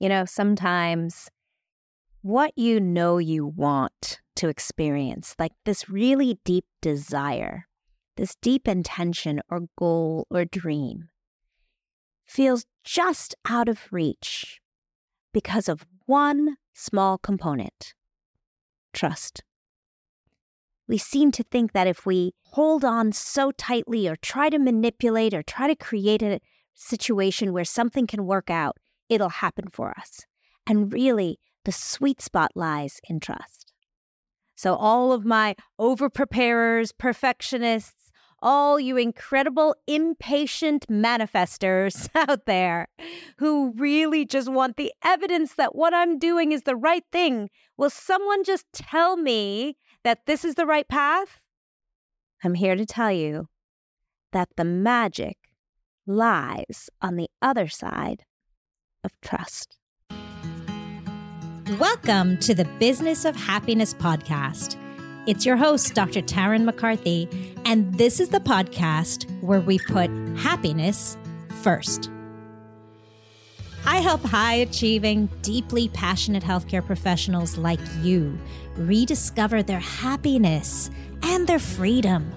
You know, sometimes what you know you want to experience, like this really deep desire, this deep intention or goal or dream, feels just out of reach because of one small component trust. We seem to think that if we hold on so tightly or try to manipulate or try to create a situation where something can work out, it'll happen for us. And really, the sweet spot lies in trust. So, all of my over preparers, perfectionists, all you incredible impatient manifestors out there who really just want the evidence that what I'm doing is the right thing, will someone just tell me that this is the right path? I'm here to tell you that the magic lies on the other side of trust. Welcome to the Business of Happiness podcast. It's your host, Dr. Tarryn MacCarthy, and this is the podcast where we put happiness first. I help high achieving, deeply passionate healthcare professionals like you rediscover their happiness and their freedom.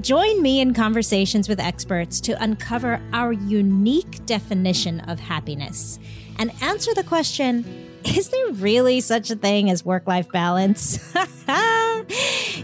Join me in conversations with experts to uncover our unique definition of happiness and answer the question is there really such a thing as work life balance?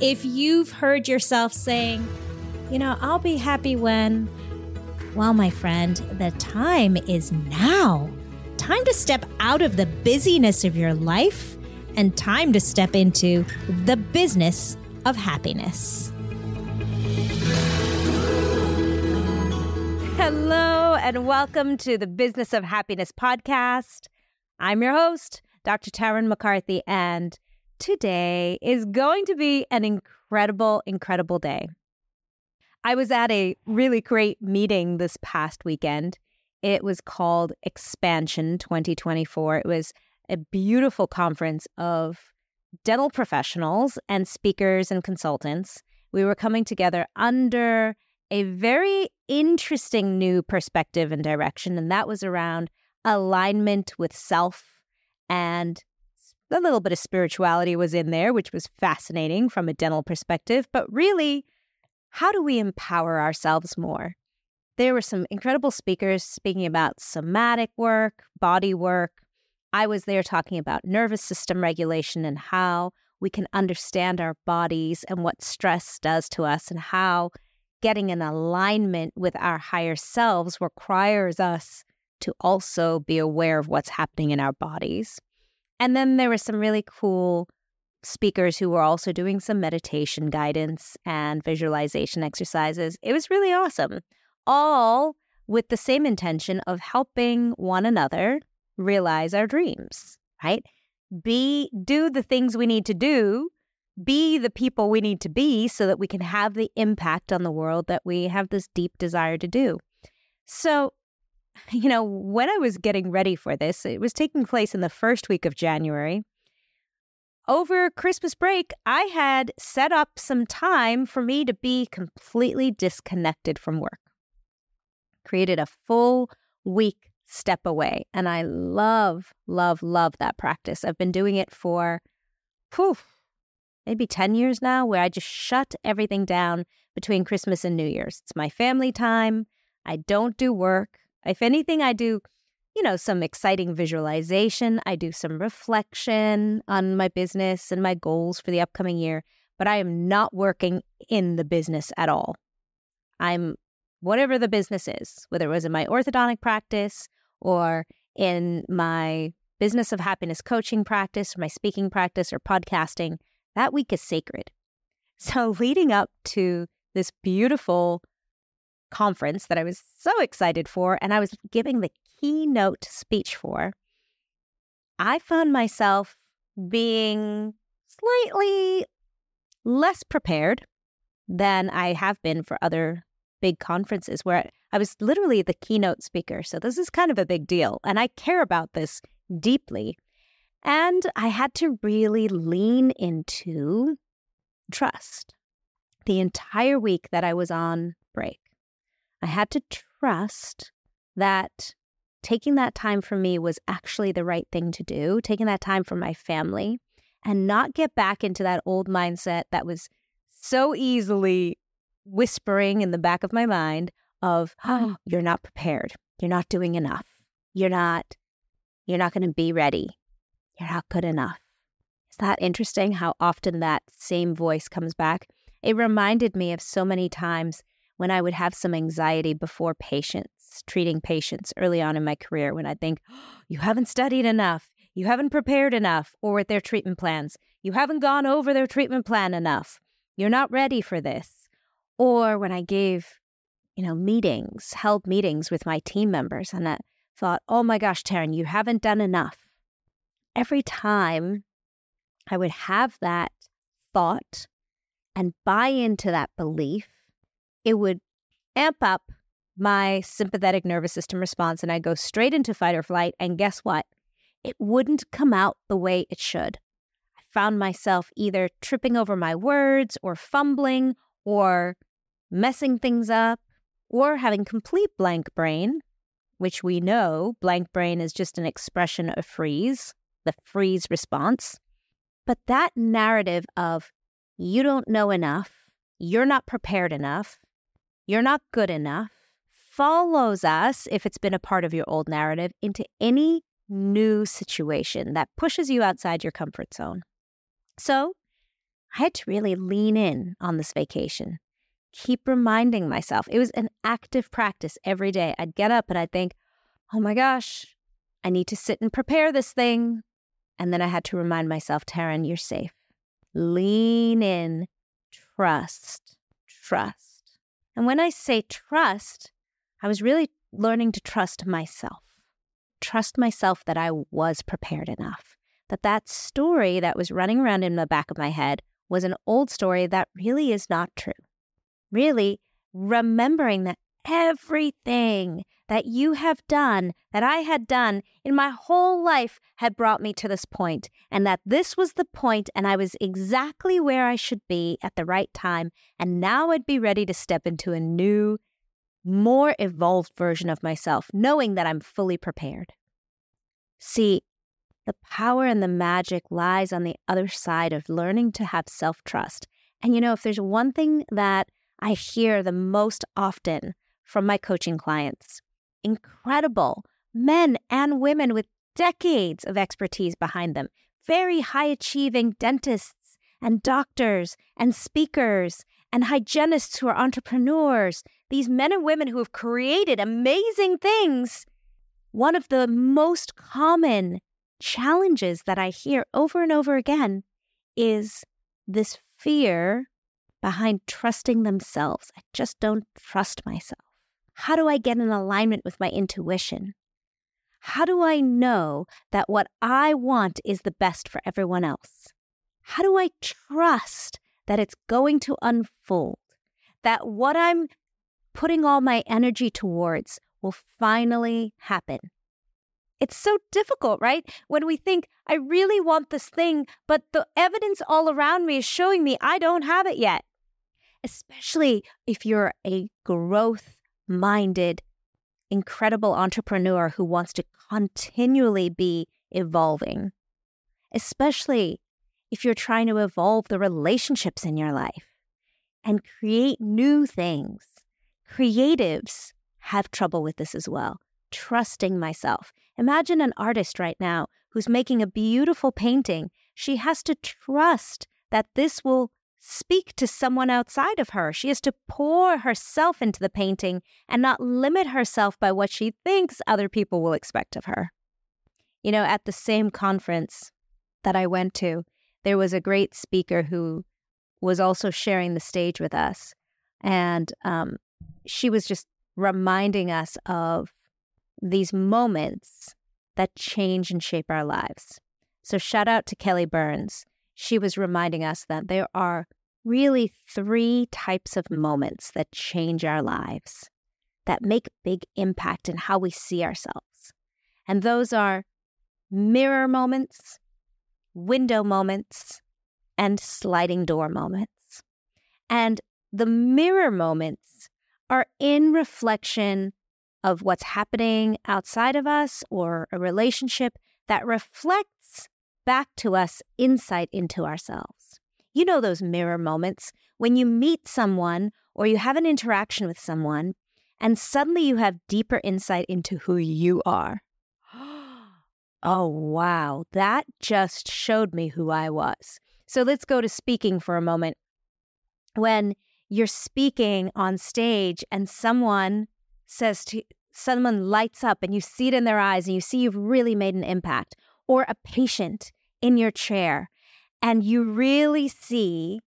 if you've heard yourself saying, you know, I'll be happy when, well, my friend, the time is now. Time to step out of the busyness of your life and time to step into the business of happiness. Hello, and welcome to the Business of Happiness podcast. I'm your host, Dr. Tarryn MacCarthy, and today is going to be an incredible, incredible day. I was at a really great meeting this past weekend. It was called Expansion 2024. It was a beautiful conference of dental professionals and speakers and consultants. We were coming together under a very interesting new perspective and direction, and that was around alignment with self and a little bit of spirituality was in there, which was fascinating from a dental perspective. But really, how do we empower ourselves more? There were some incredible speakers speaking about somatic work, body work. I was there talking about nervous system regulation and how we can understand our bodies and what stress does to us and how getting in alignment with our higher selves requires us to also be aware of what's happening in our bodies. And then there were some really cool speakers who were also doing some meditation guidance and visualization exercises. It was really awesome, all with the same intention of helping one another realize our dreams, right? Be do the things we need to do, be the people we need to be so that we can have the impact on the world that we have this deep desire to do. So, you know, when I was getting ready for this, it was taking place in the first week of January. Over Christmas break, I had set up some time for me to be completely disconnected from work. Created a full week step away. And I love, love, love that practice. I've been doing it for, poof, maybe 10 years now, where I just shut everything down between Christmas and New Year's. It's my family time. I don't do work. If anything, I do, you know, some exciting visualization. I do some reflection on my business and my goals for the upcoming year, but I am not working in the business at all. I'm whatever the business is, whether it was in my orthodontic practice or in my business of happiness coaching practice, or my speaking practice, or podcasting, that week is sacred. So, leading up to this beautiful conference that I was so excited for and I was giving the keynote speech for, I found myself being slightly less prepared than I have been for other big conferences where I was literally the keynote speaker. So this is kind of a big deal. And I care about this deeply. And I had to really lean into trust the entire week that I was on break. I had to trust that taking that time for me was actually the right thing to do, taking that time for my family and not get back into that old mindset that was so easily whispering in the back of my mind of, oh, you're not prepared. You're not doing enough. You're not, you're not going to be ready. You're not good enough. Is that interesting how often that same voice comes back? It reminded me of so many times when I would have some anxiety before patients, treating patients early on in my career, when I think, oh, you haven't studied enough, you haven't prepared enough, or with their treatment plans, you haven't gone over their treatment plan enough, you're not ready for this. Or when I gave, you know, meetings, held meetings with my team members, and I thought, oh my gosh, Tarryn, you haven't done enough. Every time I would have that thought and buy into that belief, it would amp up my sympathetic nervous system response and I go straight into fight or flight. And guess what? It wouldn't come out the way it should. I found myself either tripping over my words or fumbling or messing things up or having complete blank brain, which we know blank brain is just an expression of freeze, the freeze response. But that narrative of you don't know enough, you're not prepared enough, you're not good enough, follows us, if it's been a part of your old narrative, into any new situation that pushes you outside your comfort zone. So I had to really lean in on this vacation. Keep reminding myself. It was an active practice every day. I'd get up and I'd think, oh my gosh, I need to sit and prepare this thing. And then I had to remind myself, Tarryn, you're safe. Lean in, trust, trust. And when I say trust, I was really learning to trust myself. Trust myself that I was prepared enough. That that story that was running around in the back of my head was an old story that really is not true. Really, remembering that everything that you have done, that I had done in my whole life, had brought me to this point, and that this was the point, and I was exactly where I should be at the right time, and now I'd be ready to step into a new, more evolved version of myself, knowing that I'm fully prepared. See, the power and the magic lies on the other side of learning to have self trust. And you know, if there's one thing that I hear the most often from my coaching clients. Incredible men and women with decades of expertise behind them, very high achieving dentists and doctors and speakers and hygienists who are entrepreneurs, these men and women who have created amazing things. One of the most common challenges that I hear over and over again is this fear behind trusting themselves. I just don't trust myself. How do I get in alignment with my intuition? How do I know that what I want is the best for everyone else? How do I trust that it's going to unfold? That what I'm putting all my energy towards will finally happen? It's so difficult, right? When we think, I really want this thing, but the evidence all around me is showing me I don't have it yet. Especially if you're a growth minded, incredible entrepreneur who wants to continually be evolving, especially if you're trying to evolve the relationships in your life and create new things. Creatives have trouble with this as well. Trusting myself. Imagine an artist right now who's making a beautiful painting. She has to trust that this will speak to someone outside of her. She has to pour herself into the painting and not limit herself by what she thinks other people will expect of her. You know, at the same conference that I went to, there was a great speaker who was also sharing the stage with us. And um, she was just reminding us of these moments that change and shape our lives. So, shout out to Kelly Burns. She was reminding us that there are really three types of moments that change our lives, that make big impact in how we see ourselves. And those are mirror moments, window moments, and sliding door moments. And the mirror moments are in reflection of what's happening outside of us or a relationship that reflects back to us insight into ourselves. You know those mirror moments when you meet someone or you have an interaction with someone and suddenly you have deeper insight into who you are. oh, wow, that just showed me who I was. So let's go to speaking for a moment. When you're speaking on stage and someone says to someone lights up and you see it in their eyes and you see you've really made an impact, or a patient in your chair and you really see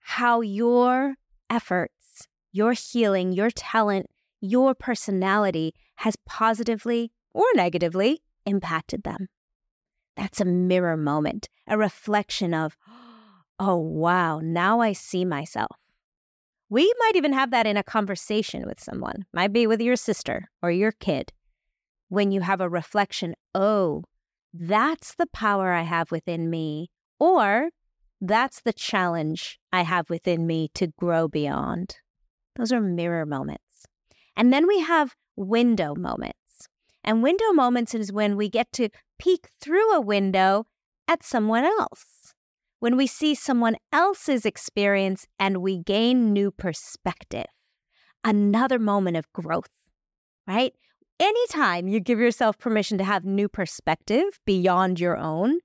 how your efforts, your healing, your talent, your personality has positively or negatively impacted them. That's a mirror moment, a reflection of, oh, wow, now I see myself. We might even have that in a conversation with someone, might be with your sister or your kid, when you have a reflection, oh, that's the power I have within me, or that's the challenge I have within me to grow beyond. Those are mirror moments. And then we have window moments. And window moments is when we get to peek through a window at someone else. When we see someone else's experience and we gain new perspective. Another moment of growth, right? Anytime you give yourself permission to have new perspective beyond your own,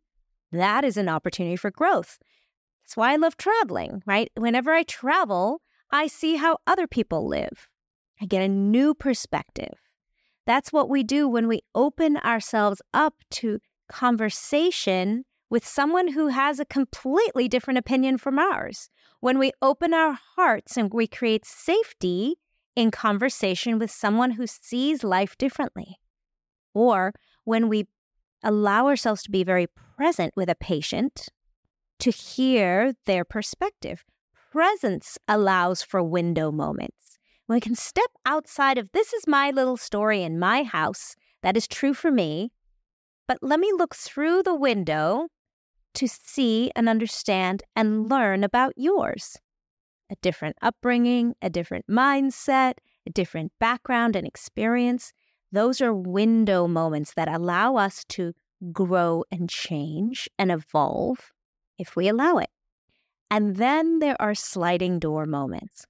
that is an opportunity for growth. That's why I love traveling, right? Whenever I travel, I see how other people live. I get a new perspective. That's what we do when we open ourselves up to conversation with someone who has a completely different opinion from ours. When we open our hearts and we create safety in conversation with someone who sees life differently. Or when we allow ourselves to be very present with a patient to hear their perspective. Presence allows for window moments we can step outside of this is my little story in my house that is true for me, but let me look through the window to see and understand and learn about yours. A different upbringing, a different mindset, a different background and experience. Those are window moments that allow us to grow and change and evolve if we allow it. And then there are sliding door moments.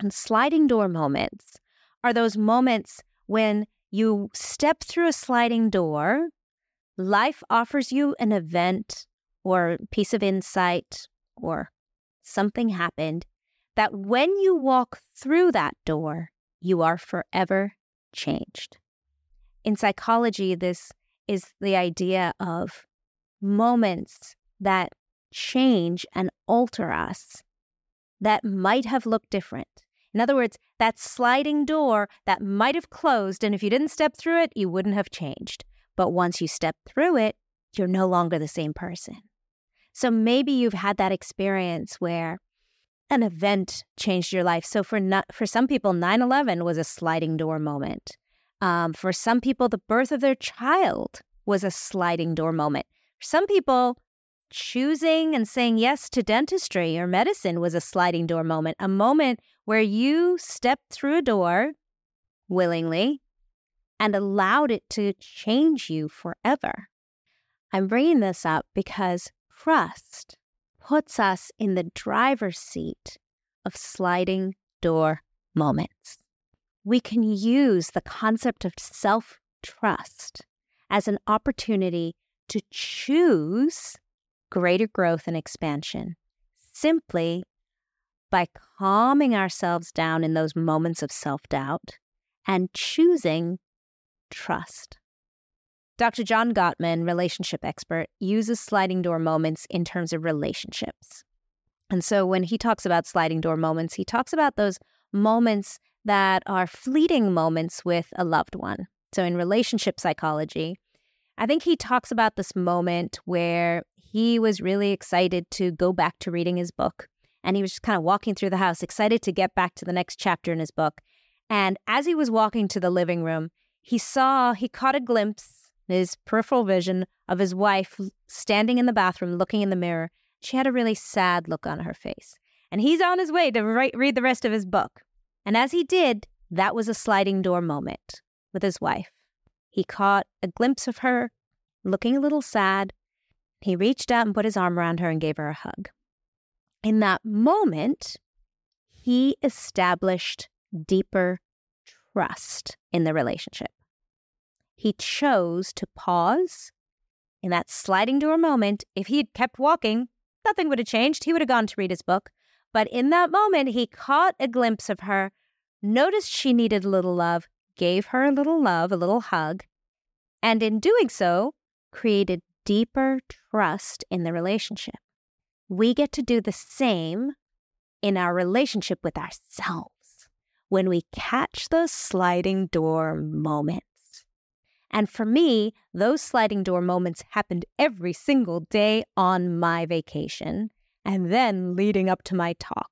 And sliding door moments are those moments when you step through a sliding door, life offers you an event or piece of insight or something happened that when you walk through that door, you are forever changed. In psychology, this is the idea of moments that change and alter us that might have looked different. In other words, that sliding door that might have closed, and if you didn't step through it, you wouldn't have changed. But once you step through it, you're no longer the same person. So maybe you've had that experience where an event changed your life. So for not, for some people, 9/11 was a sliding door moment. Um, for some people, the birth of their child was a sliding door moment. For some people, choosing and saying yes to dentistry or medicine was a sliding door moment, a moment where you stepped through a door willingly and allowed it to change you forever. I'm bringing this up because trust puts us in the driver's seat of sliding door moments. We can use the concept of self trust as an opportunity to choose greater growth and expansion simply by calming ourselves down in those moments of self doubt and choosing trust. Dr. John Gottman, relationship expert, uses sliding door moments in terms of relationships. And so when he talks about sliding door moments, he talks about those moments that are fleeting moments with a loved one. So in relationship psychology, I think he talks about this moment where he was really excited to go back to reading his book. And he was just kind of walking through the house, excited to get back to the next chapter in his book. And as he was walking to the living room, he saw, he caught a glimpse, his peripheral vision, of his wife standing in the bathroom looking in the mirror. She had a really sad look on her face. And he's on his way to write, read the rest of his book. And as he did, that was a sliding door moment with his wife. He caught a glimpse of her looking a little sad. He reached out and put his arm around her and gave her a hug. In that moment, he established deeper trust in the relationship. He chose to pause in that sliding door moment. If he had kept walking, nothing would have changed. He would have gone to read his book. But in that moment, he caught a glimpse of her, noticed she needed a little love, gave her a little love, a little hug, and in doing so, created deeper trust in the relationship. We get to do the same in our relationship with ourselves when we catch those sliding door moments. And for me, those sliding door moments happened every single day on my vacation and then leading up to my talk.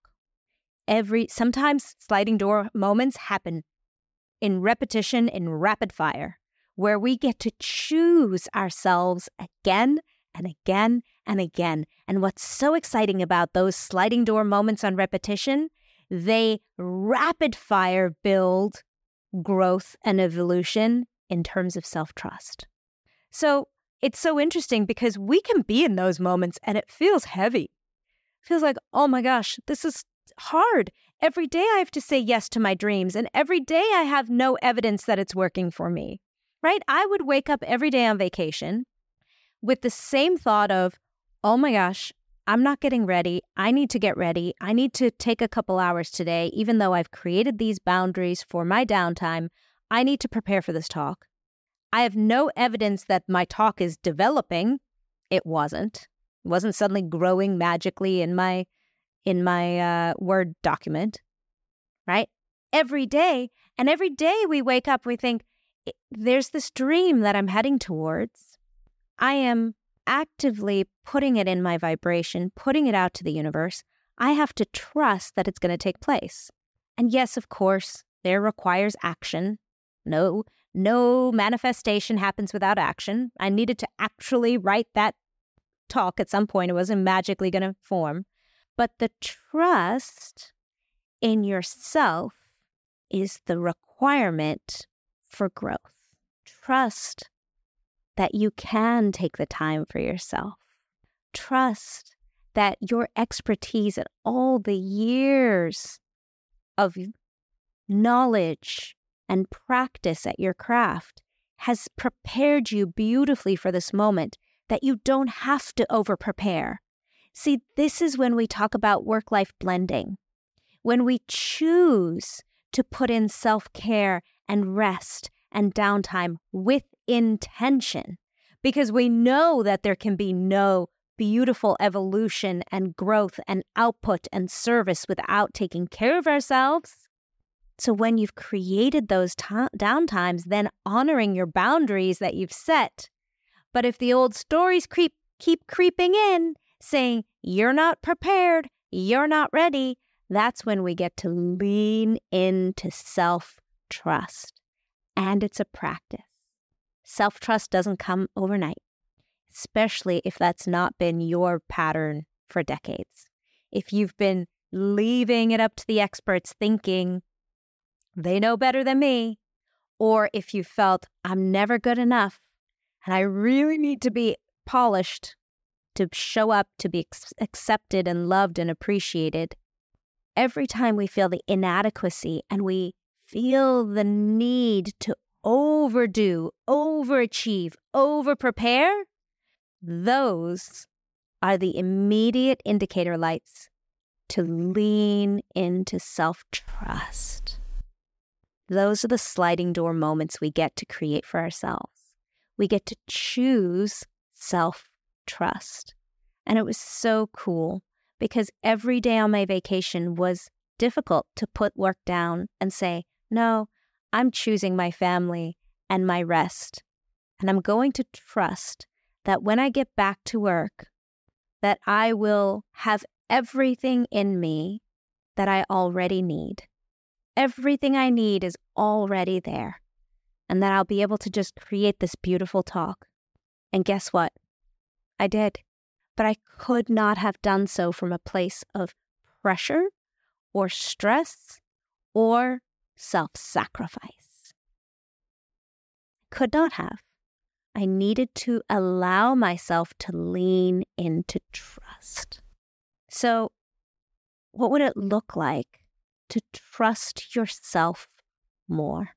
Every sometimes sliding door moments happen in repetition in rapid fire where we get to choose ourselves again and again and again. And what's so exciting about those sliding door moments on repetition, they rapid fire build growth and evolution in terms of self trust. So it's so interesting because we can be in those moments and it feels heavy. Feels like, oh my gosh, this is hard. Every day I have to say yes to my dreams, and every day I have no evidence that it's working for me right? I would wake up every day on vacation with the same thought of, oh my gosh, I'm not getting ready. I need to get ready. I need to take a couple hours today, even though I've created these boundaries for my downtime. I need to prepare for this talk. I have no evidence that my talk is developing. It wasn't. Wasn't suddenly growing magically in my in my uh, Word document, right? Every day, and every day we wake up, we think, there's this dream that I'm heading towards. I am actively putting it in my vibration, putting it out to the universe. I have to trust that it's going to take place. And yes, of course, there requires action. No, no manifestation happens without action. I needed to actually write that talk at some point. It wasn't magically going to form. But the trust in yourself is the requirement for growth. Trust that you can take the time for yourself. Trust that your expertise and all the years of knowledge and practice at your craft has prepared you beautifully for this moment, that you don't have to over prepare. See, this is when we talk about work life blending. When we choose to put in self care and rest and downtime with intention because we know that there can be no beautiful evolution and growth and output and service without taking care of ourselves. So, when you've created those t- downtimes, then honoring your boundaries that you've set. But if the old stories creep, keep creeping in, saying, you're not prepared, you're not ready, that's when we get to lean into self trust. And it's a practice. Self trust doesn't come overnight, especially if that's not been your pattern for decades. If you've been leaving it up to the experts thinking they know better than me, or if you felt I'm never good enough and I really need to be polished to show up to be accepted and loved and appreciated, every time we feel the inadequacy and we feel the need to overdo, overachieve, overprepare, those are the immediate indicator lights to lean into self trust. Those are the sliding door moments we get to create for ourselves. We get to choose self trust. And it was so cool because every day on my vacation was difficult to put work down and say, no, I'm choosing my family and my rest. And I'm going to trust that when I get back to work, that I will have everything in me that I already need. Everything I need is already there. And that I'll be able to just create this beautiful talk. And guess what? I did but I could not have done so from a place of pressure or stress or self sacrifice. could not have. I needed to allow myself to lean into trust. So, what would it look like to trust yourself more?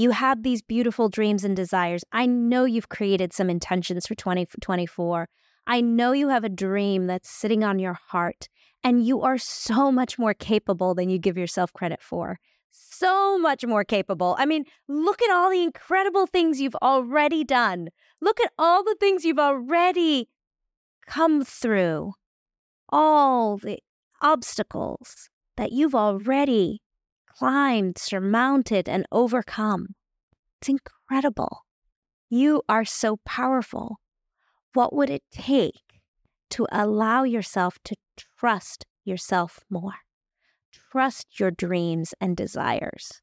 You have these beautiful dreams and desires. I know you've created some intentions for 2024. I know you have a dream that's sitting on your heart, and you are so much more capable than you give yourself credit for. So much more capable. I mean, look at all the incredible things you've already done. Look at all the things you've already come through, all the obstacles that you've already climbed, surmounted, and overcome. It's incredible. You are so powerful. What would it take to allow yourself to trust yourself more? Trust your dreams and desires.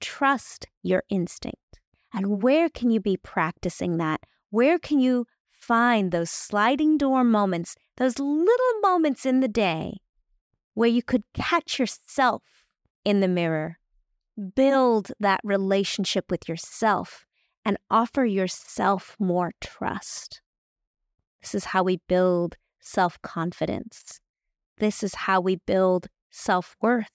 Trust your instinct. And where can you be practicing that? Where can you find those sliding door moments, those little moments in the day where you could catch yourself in the mirror, build that relationship with yourself, and offer yourself more trust? This is how we build self confidence. This is how we build self worth.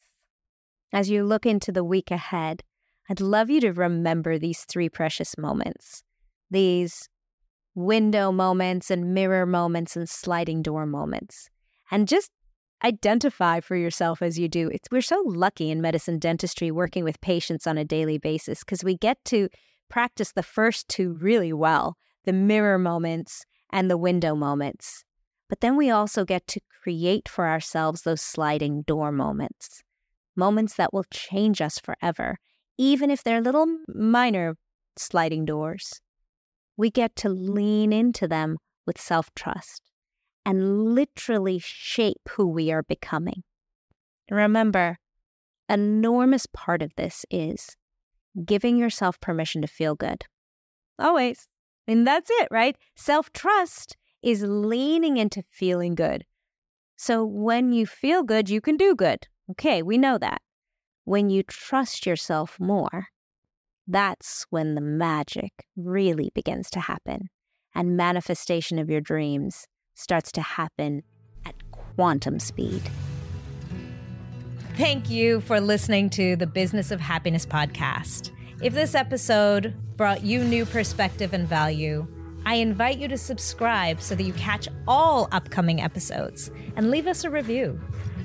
As you look into the week ahead, I'd love you to remember these three precious moments these window moments and mirror moments and sliding door moments. And just identify for yourself as you do. It's, we're so lucky in medicine dentistry working with patients on a daily basis because we get to practice the first two really well the mirror moments and the window moments. But then we also get to create for ourselves those sliding door moments, moments that will change us forever, even if they're little minor sliding doors. We get to lean into them with self trust and literally shape who we are becoming. Remember, enormous part of this is giving yourself permission to feel good. Always. I mean, that's it, right? Self trust is leaning into feeling good. So when you feel good, you can do good. Okay, we know that. When you trust yourself more, that's when the magic really begins to happen and manifestation of your dreams starts to happen at quantum speed. Thank you for listening to the Business of Happiness podcast. If this episode brought you new perspective and value, I invite you to subscribe so that you catch all upcoming episodes and leave us a review.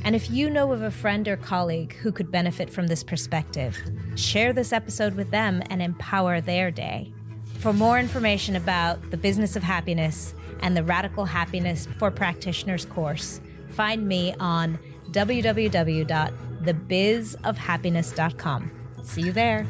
And if you know of a friend or colleague who could benefit from this perspective, share this episode with them and empower their day. For more information about the business of happiness and the Radical Happiness for Practitioners course, find me on www.thebizofhappiness.com. See you there.